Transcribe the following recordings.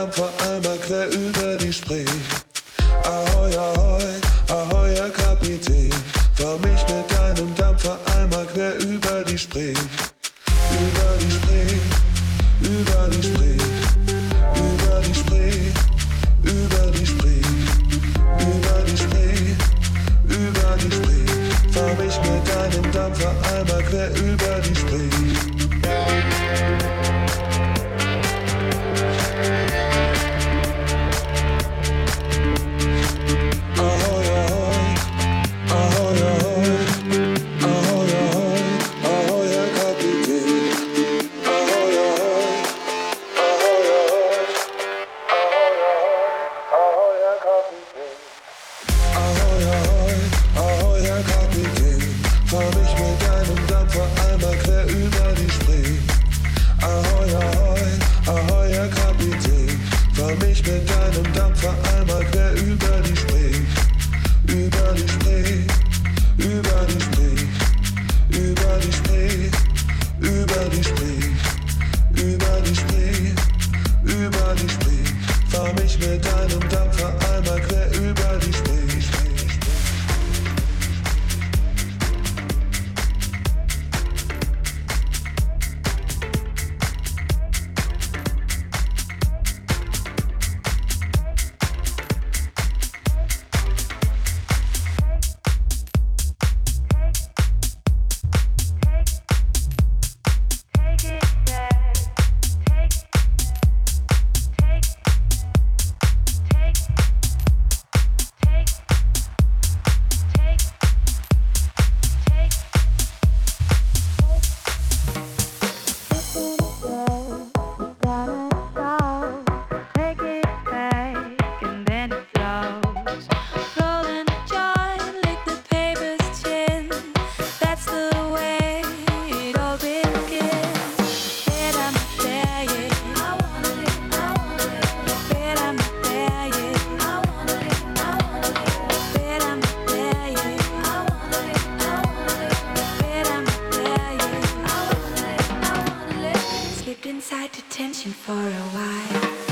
Dampfer einmal quer über die Spree. Ahoi, ahoi, ahoi, Herr Kapitän, fahr mich mit deinem Dampfer einmal quer über die Spree. inside detention for a while.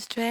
Straight.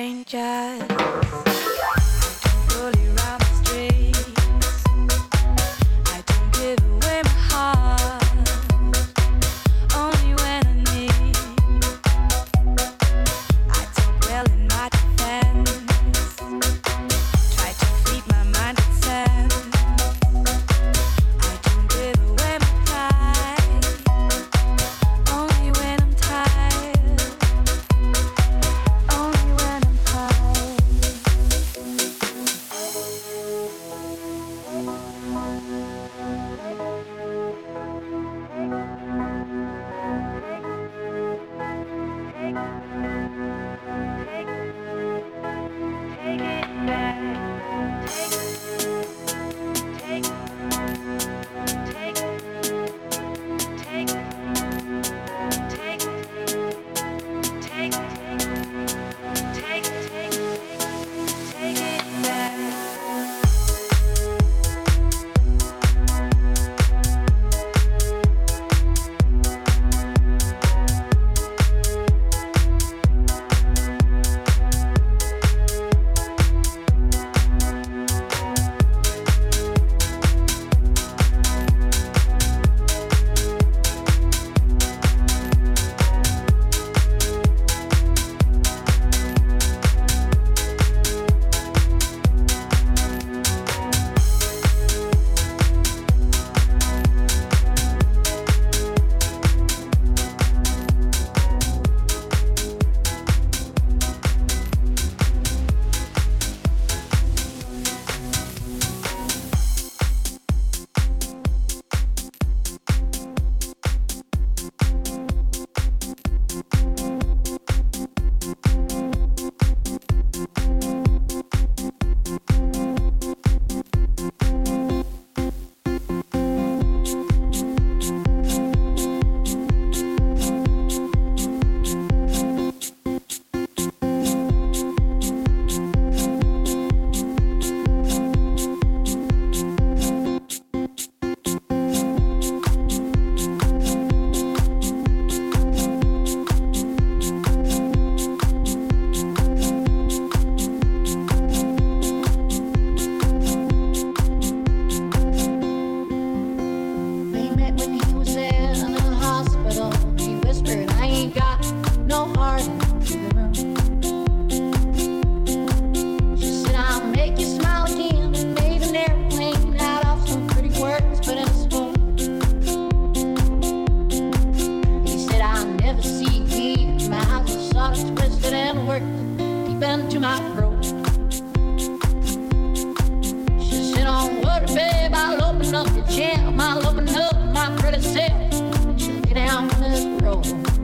open up your jam. I'll open up my pretty set. Get down on this road.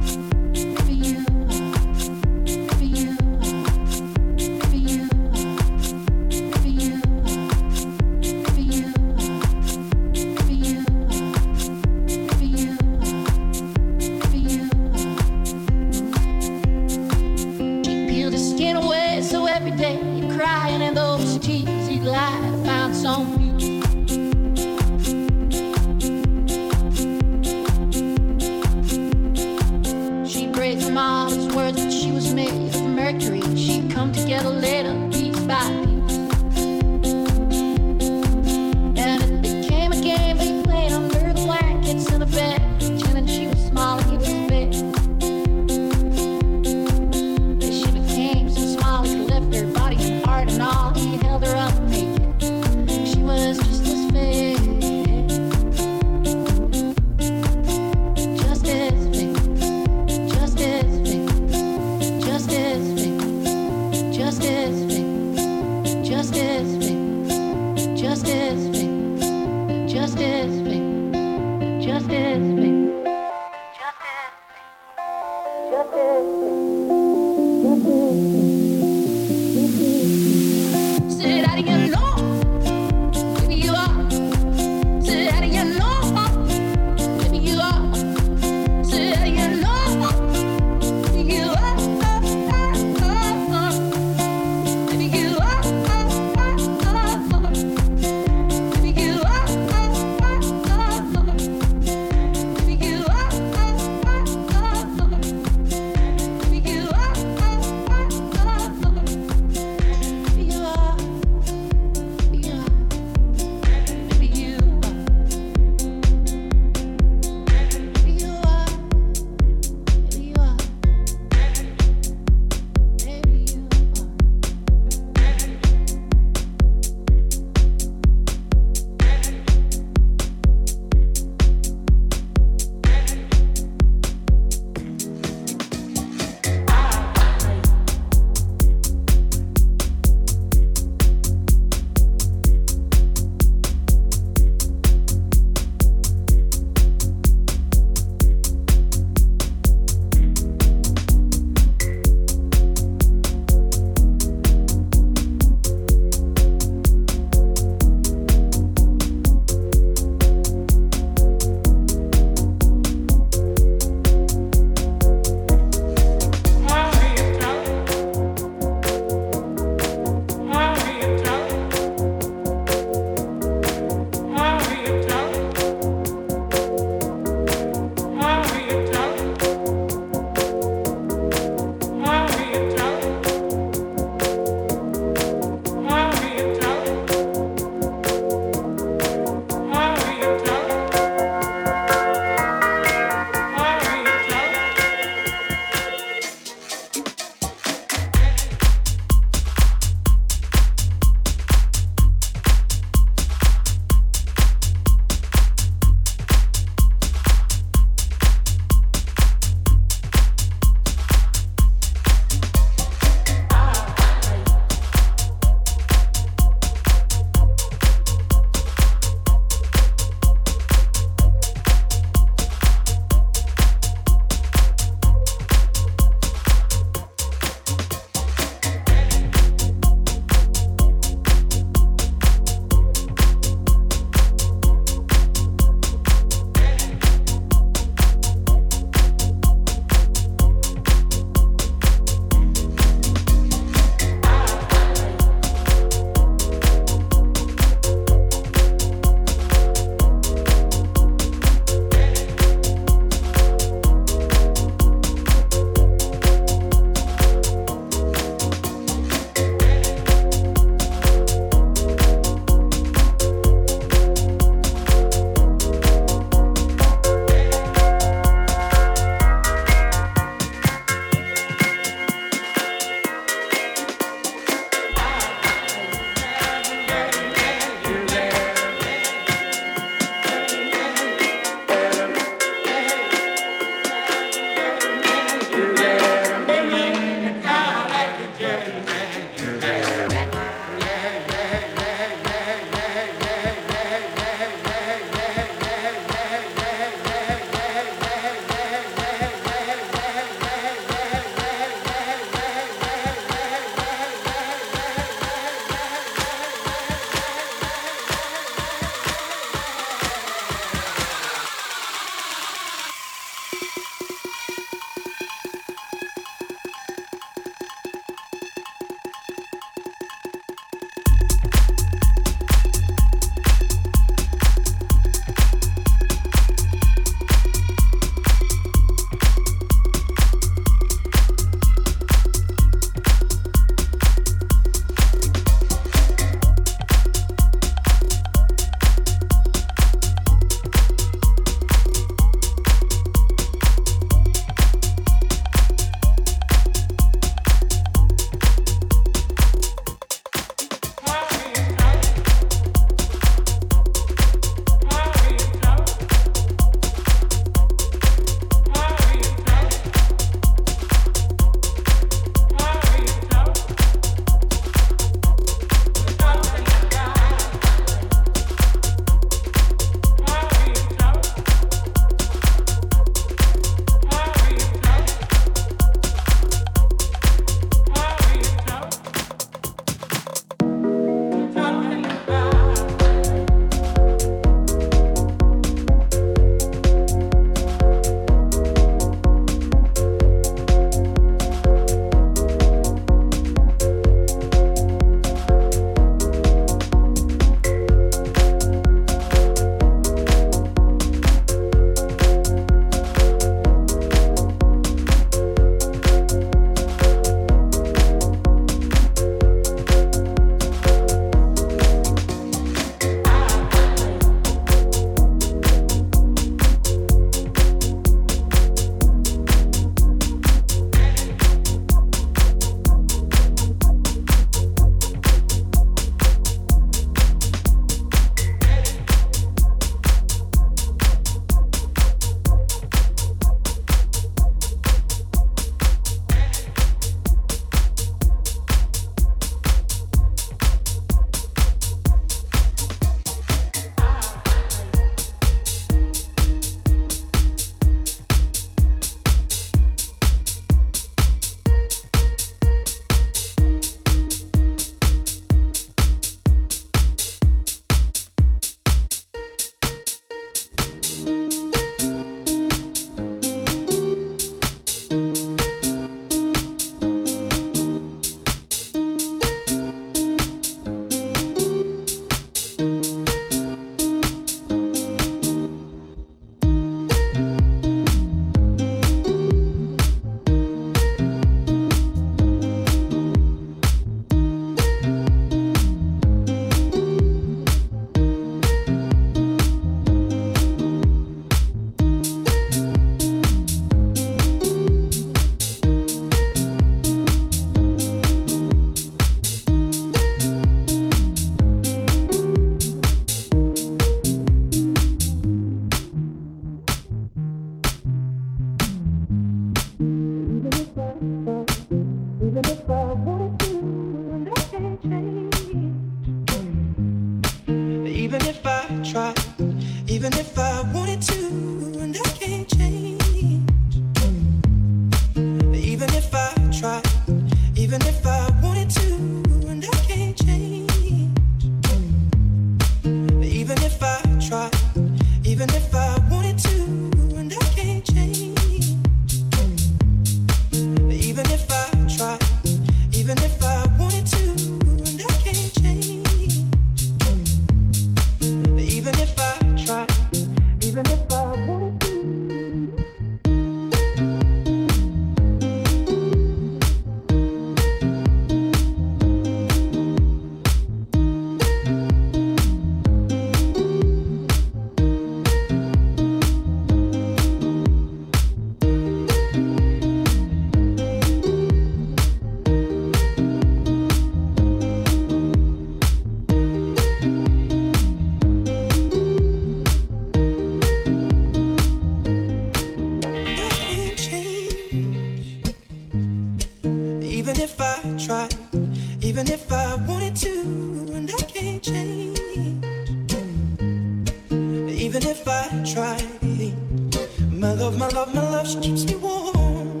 My love, my love, my love, she keeps me warm.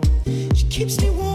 She keeps me warm.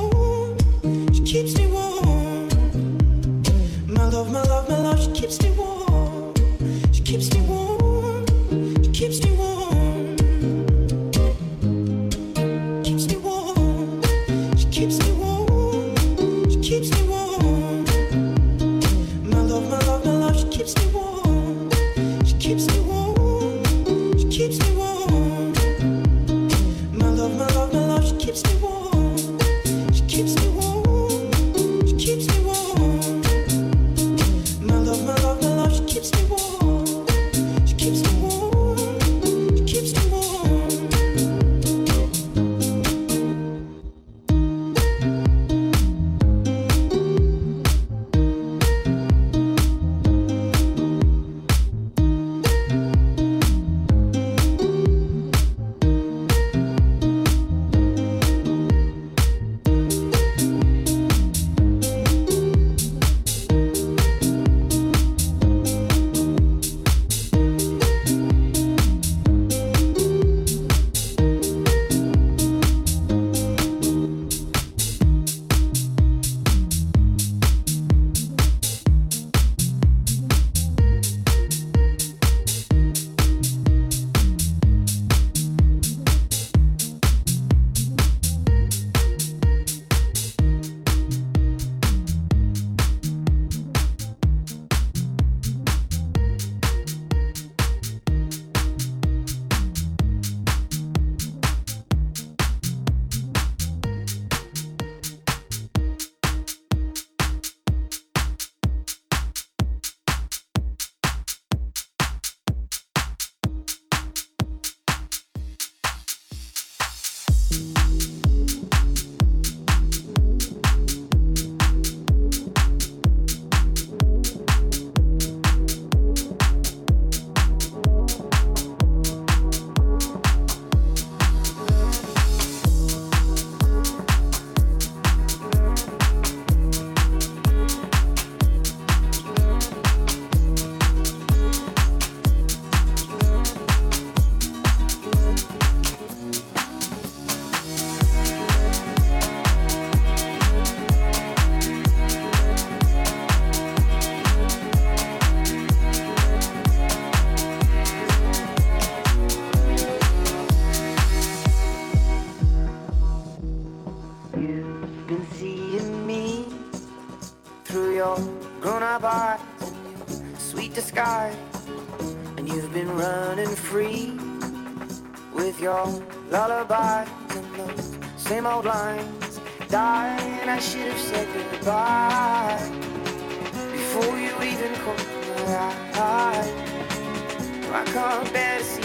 I should have said goodbye before you even come alive. I can't bear to see.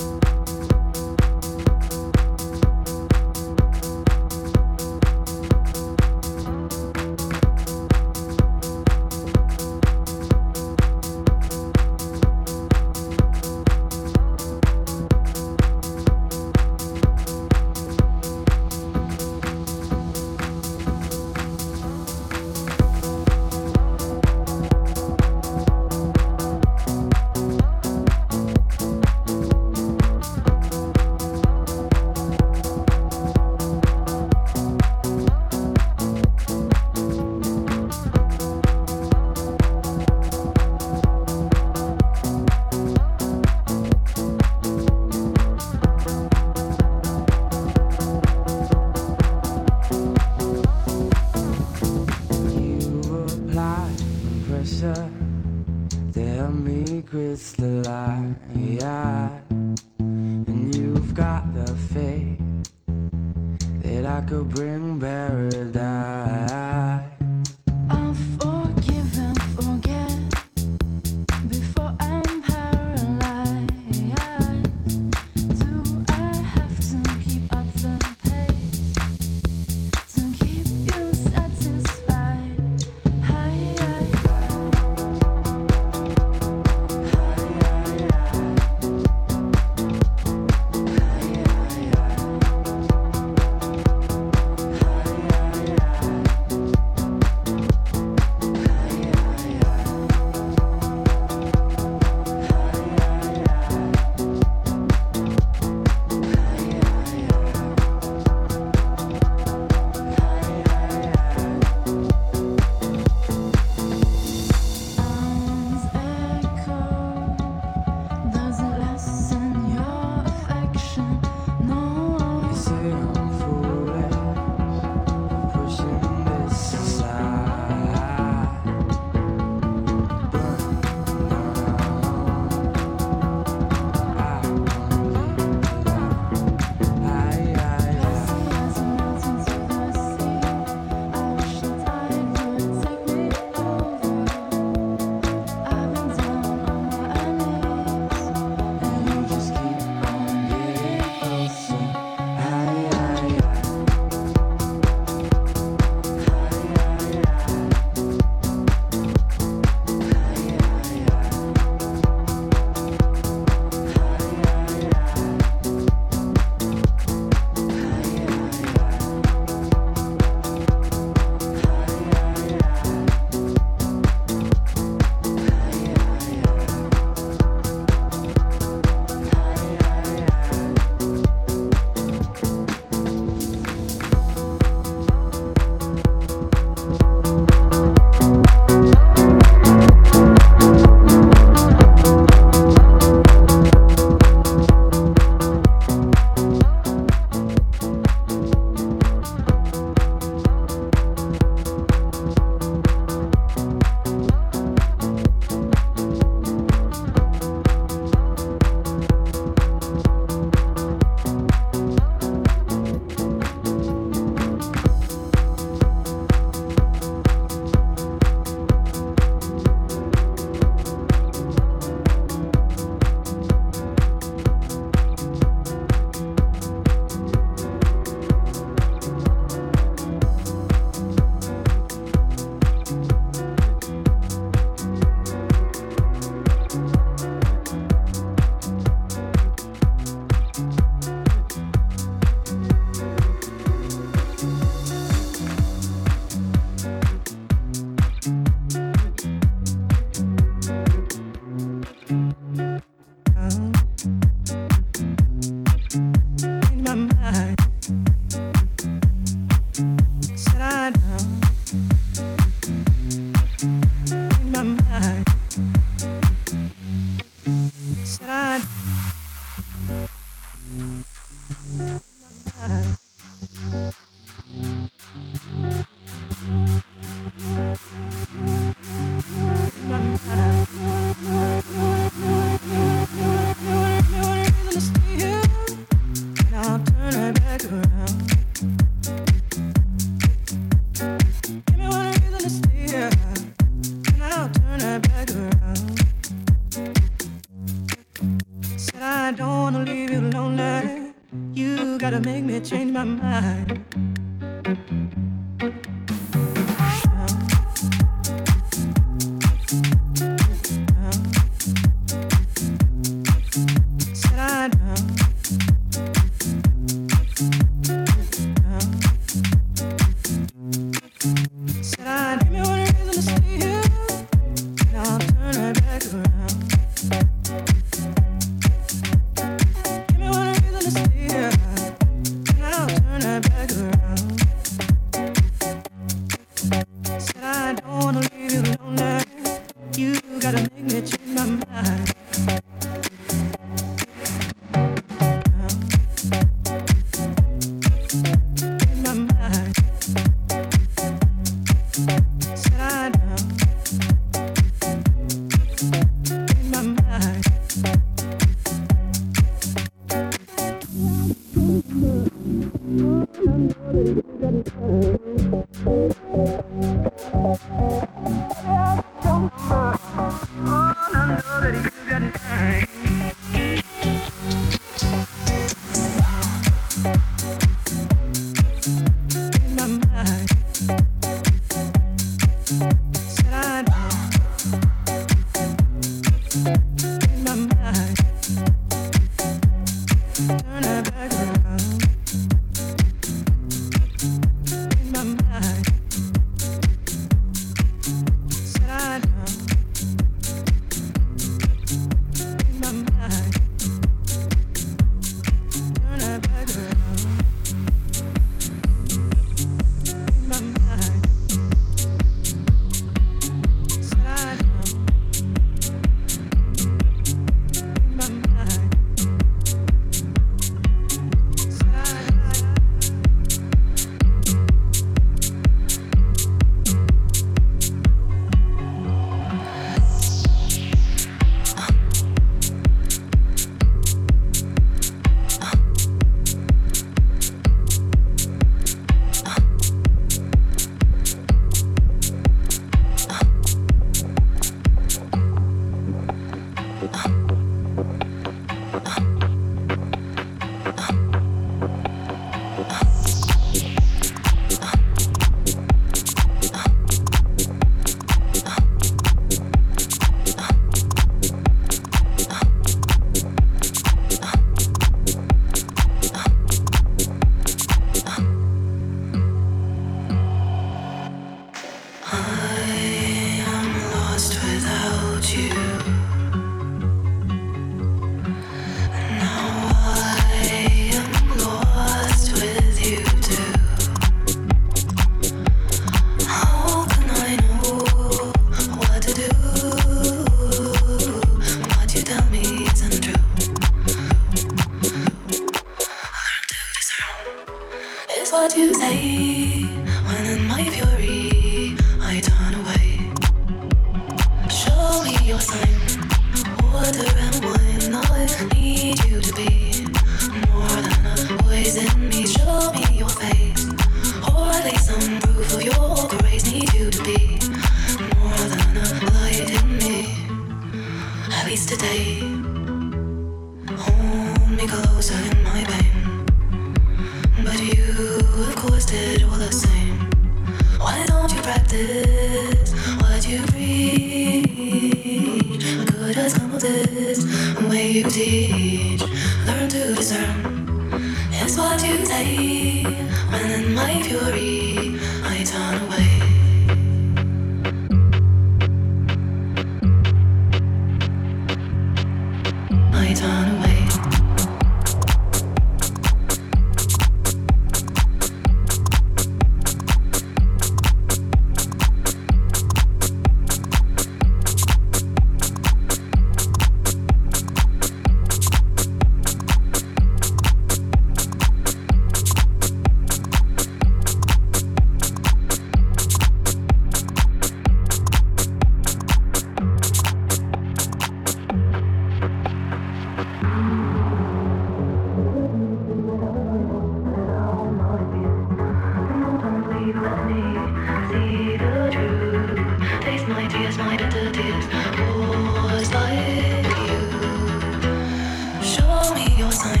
your sign,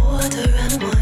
water and wine.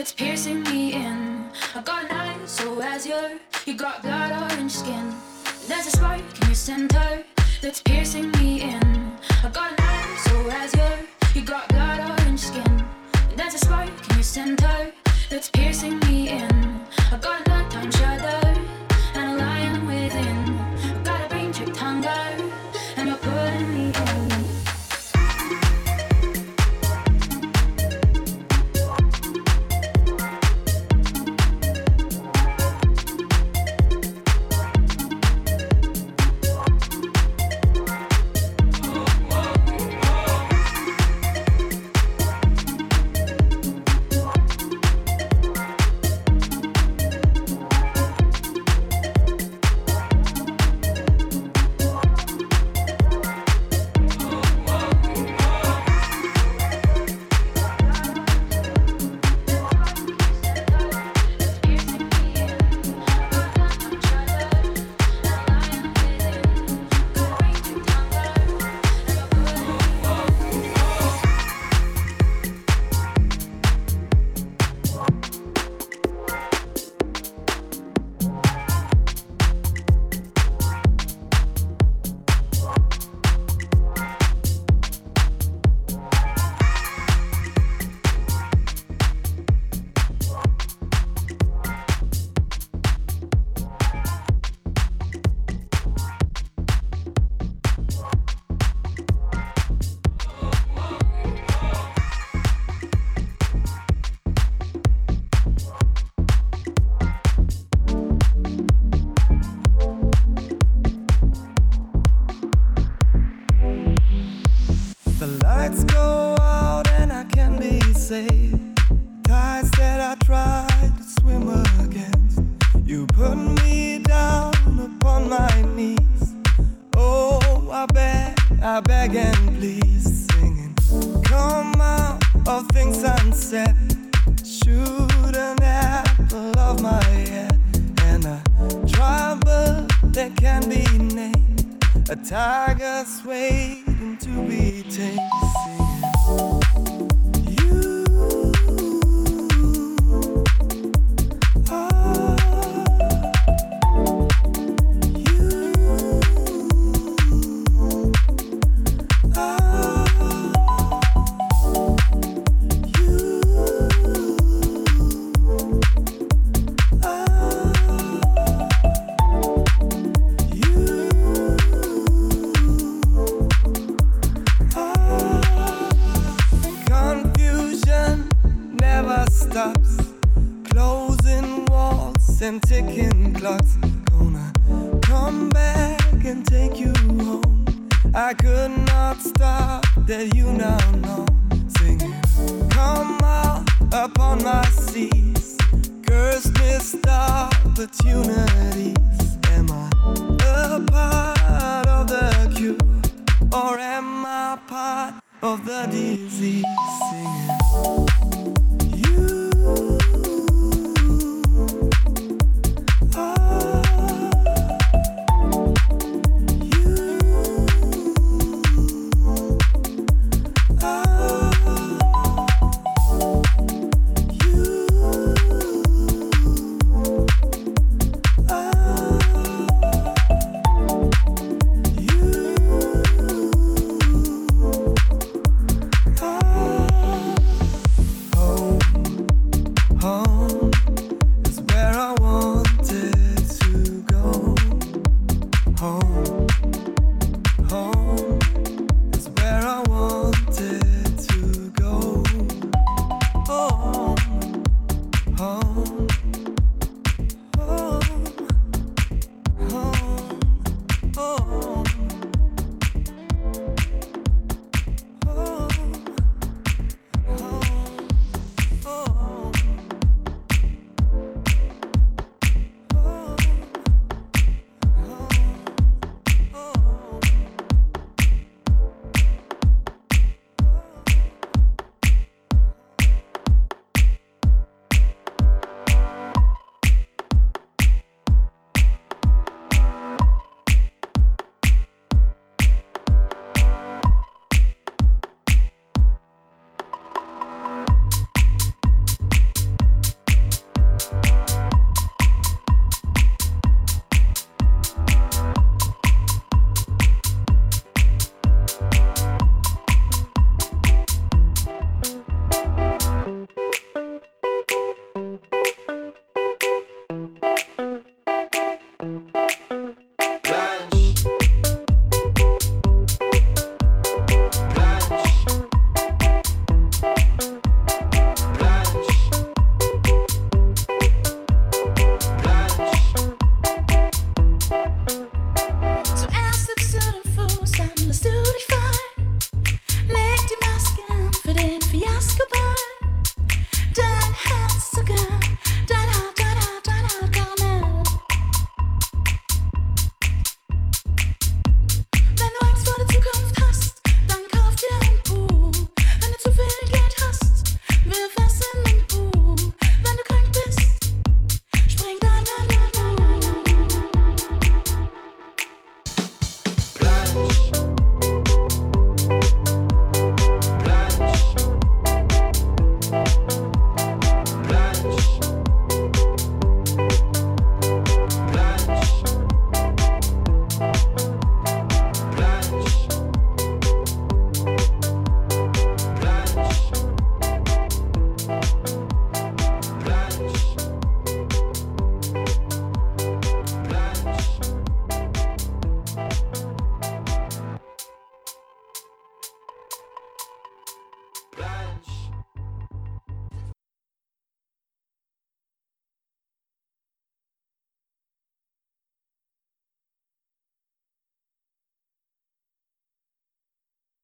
That's piercing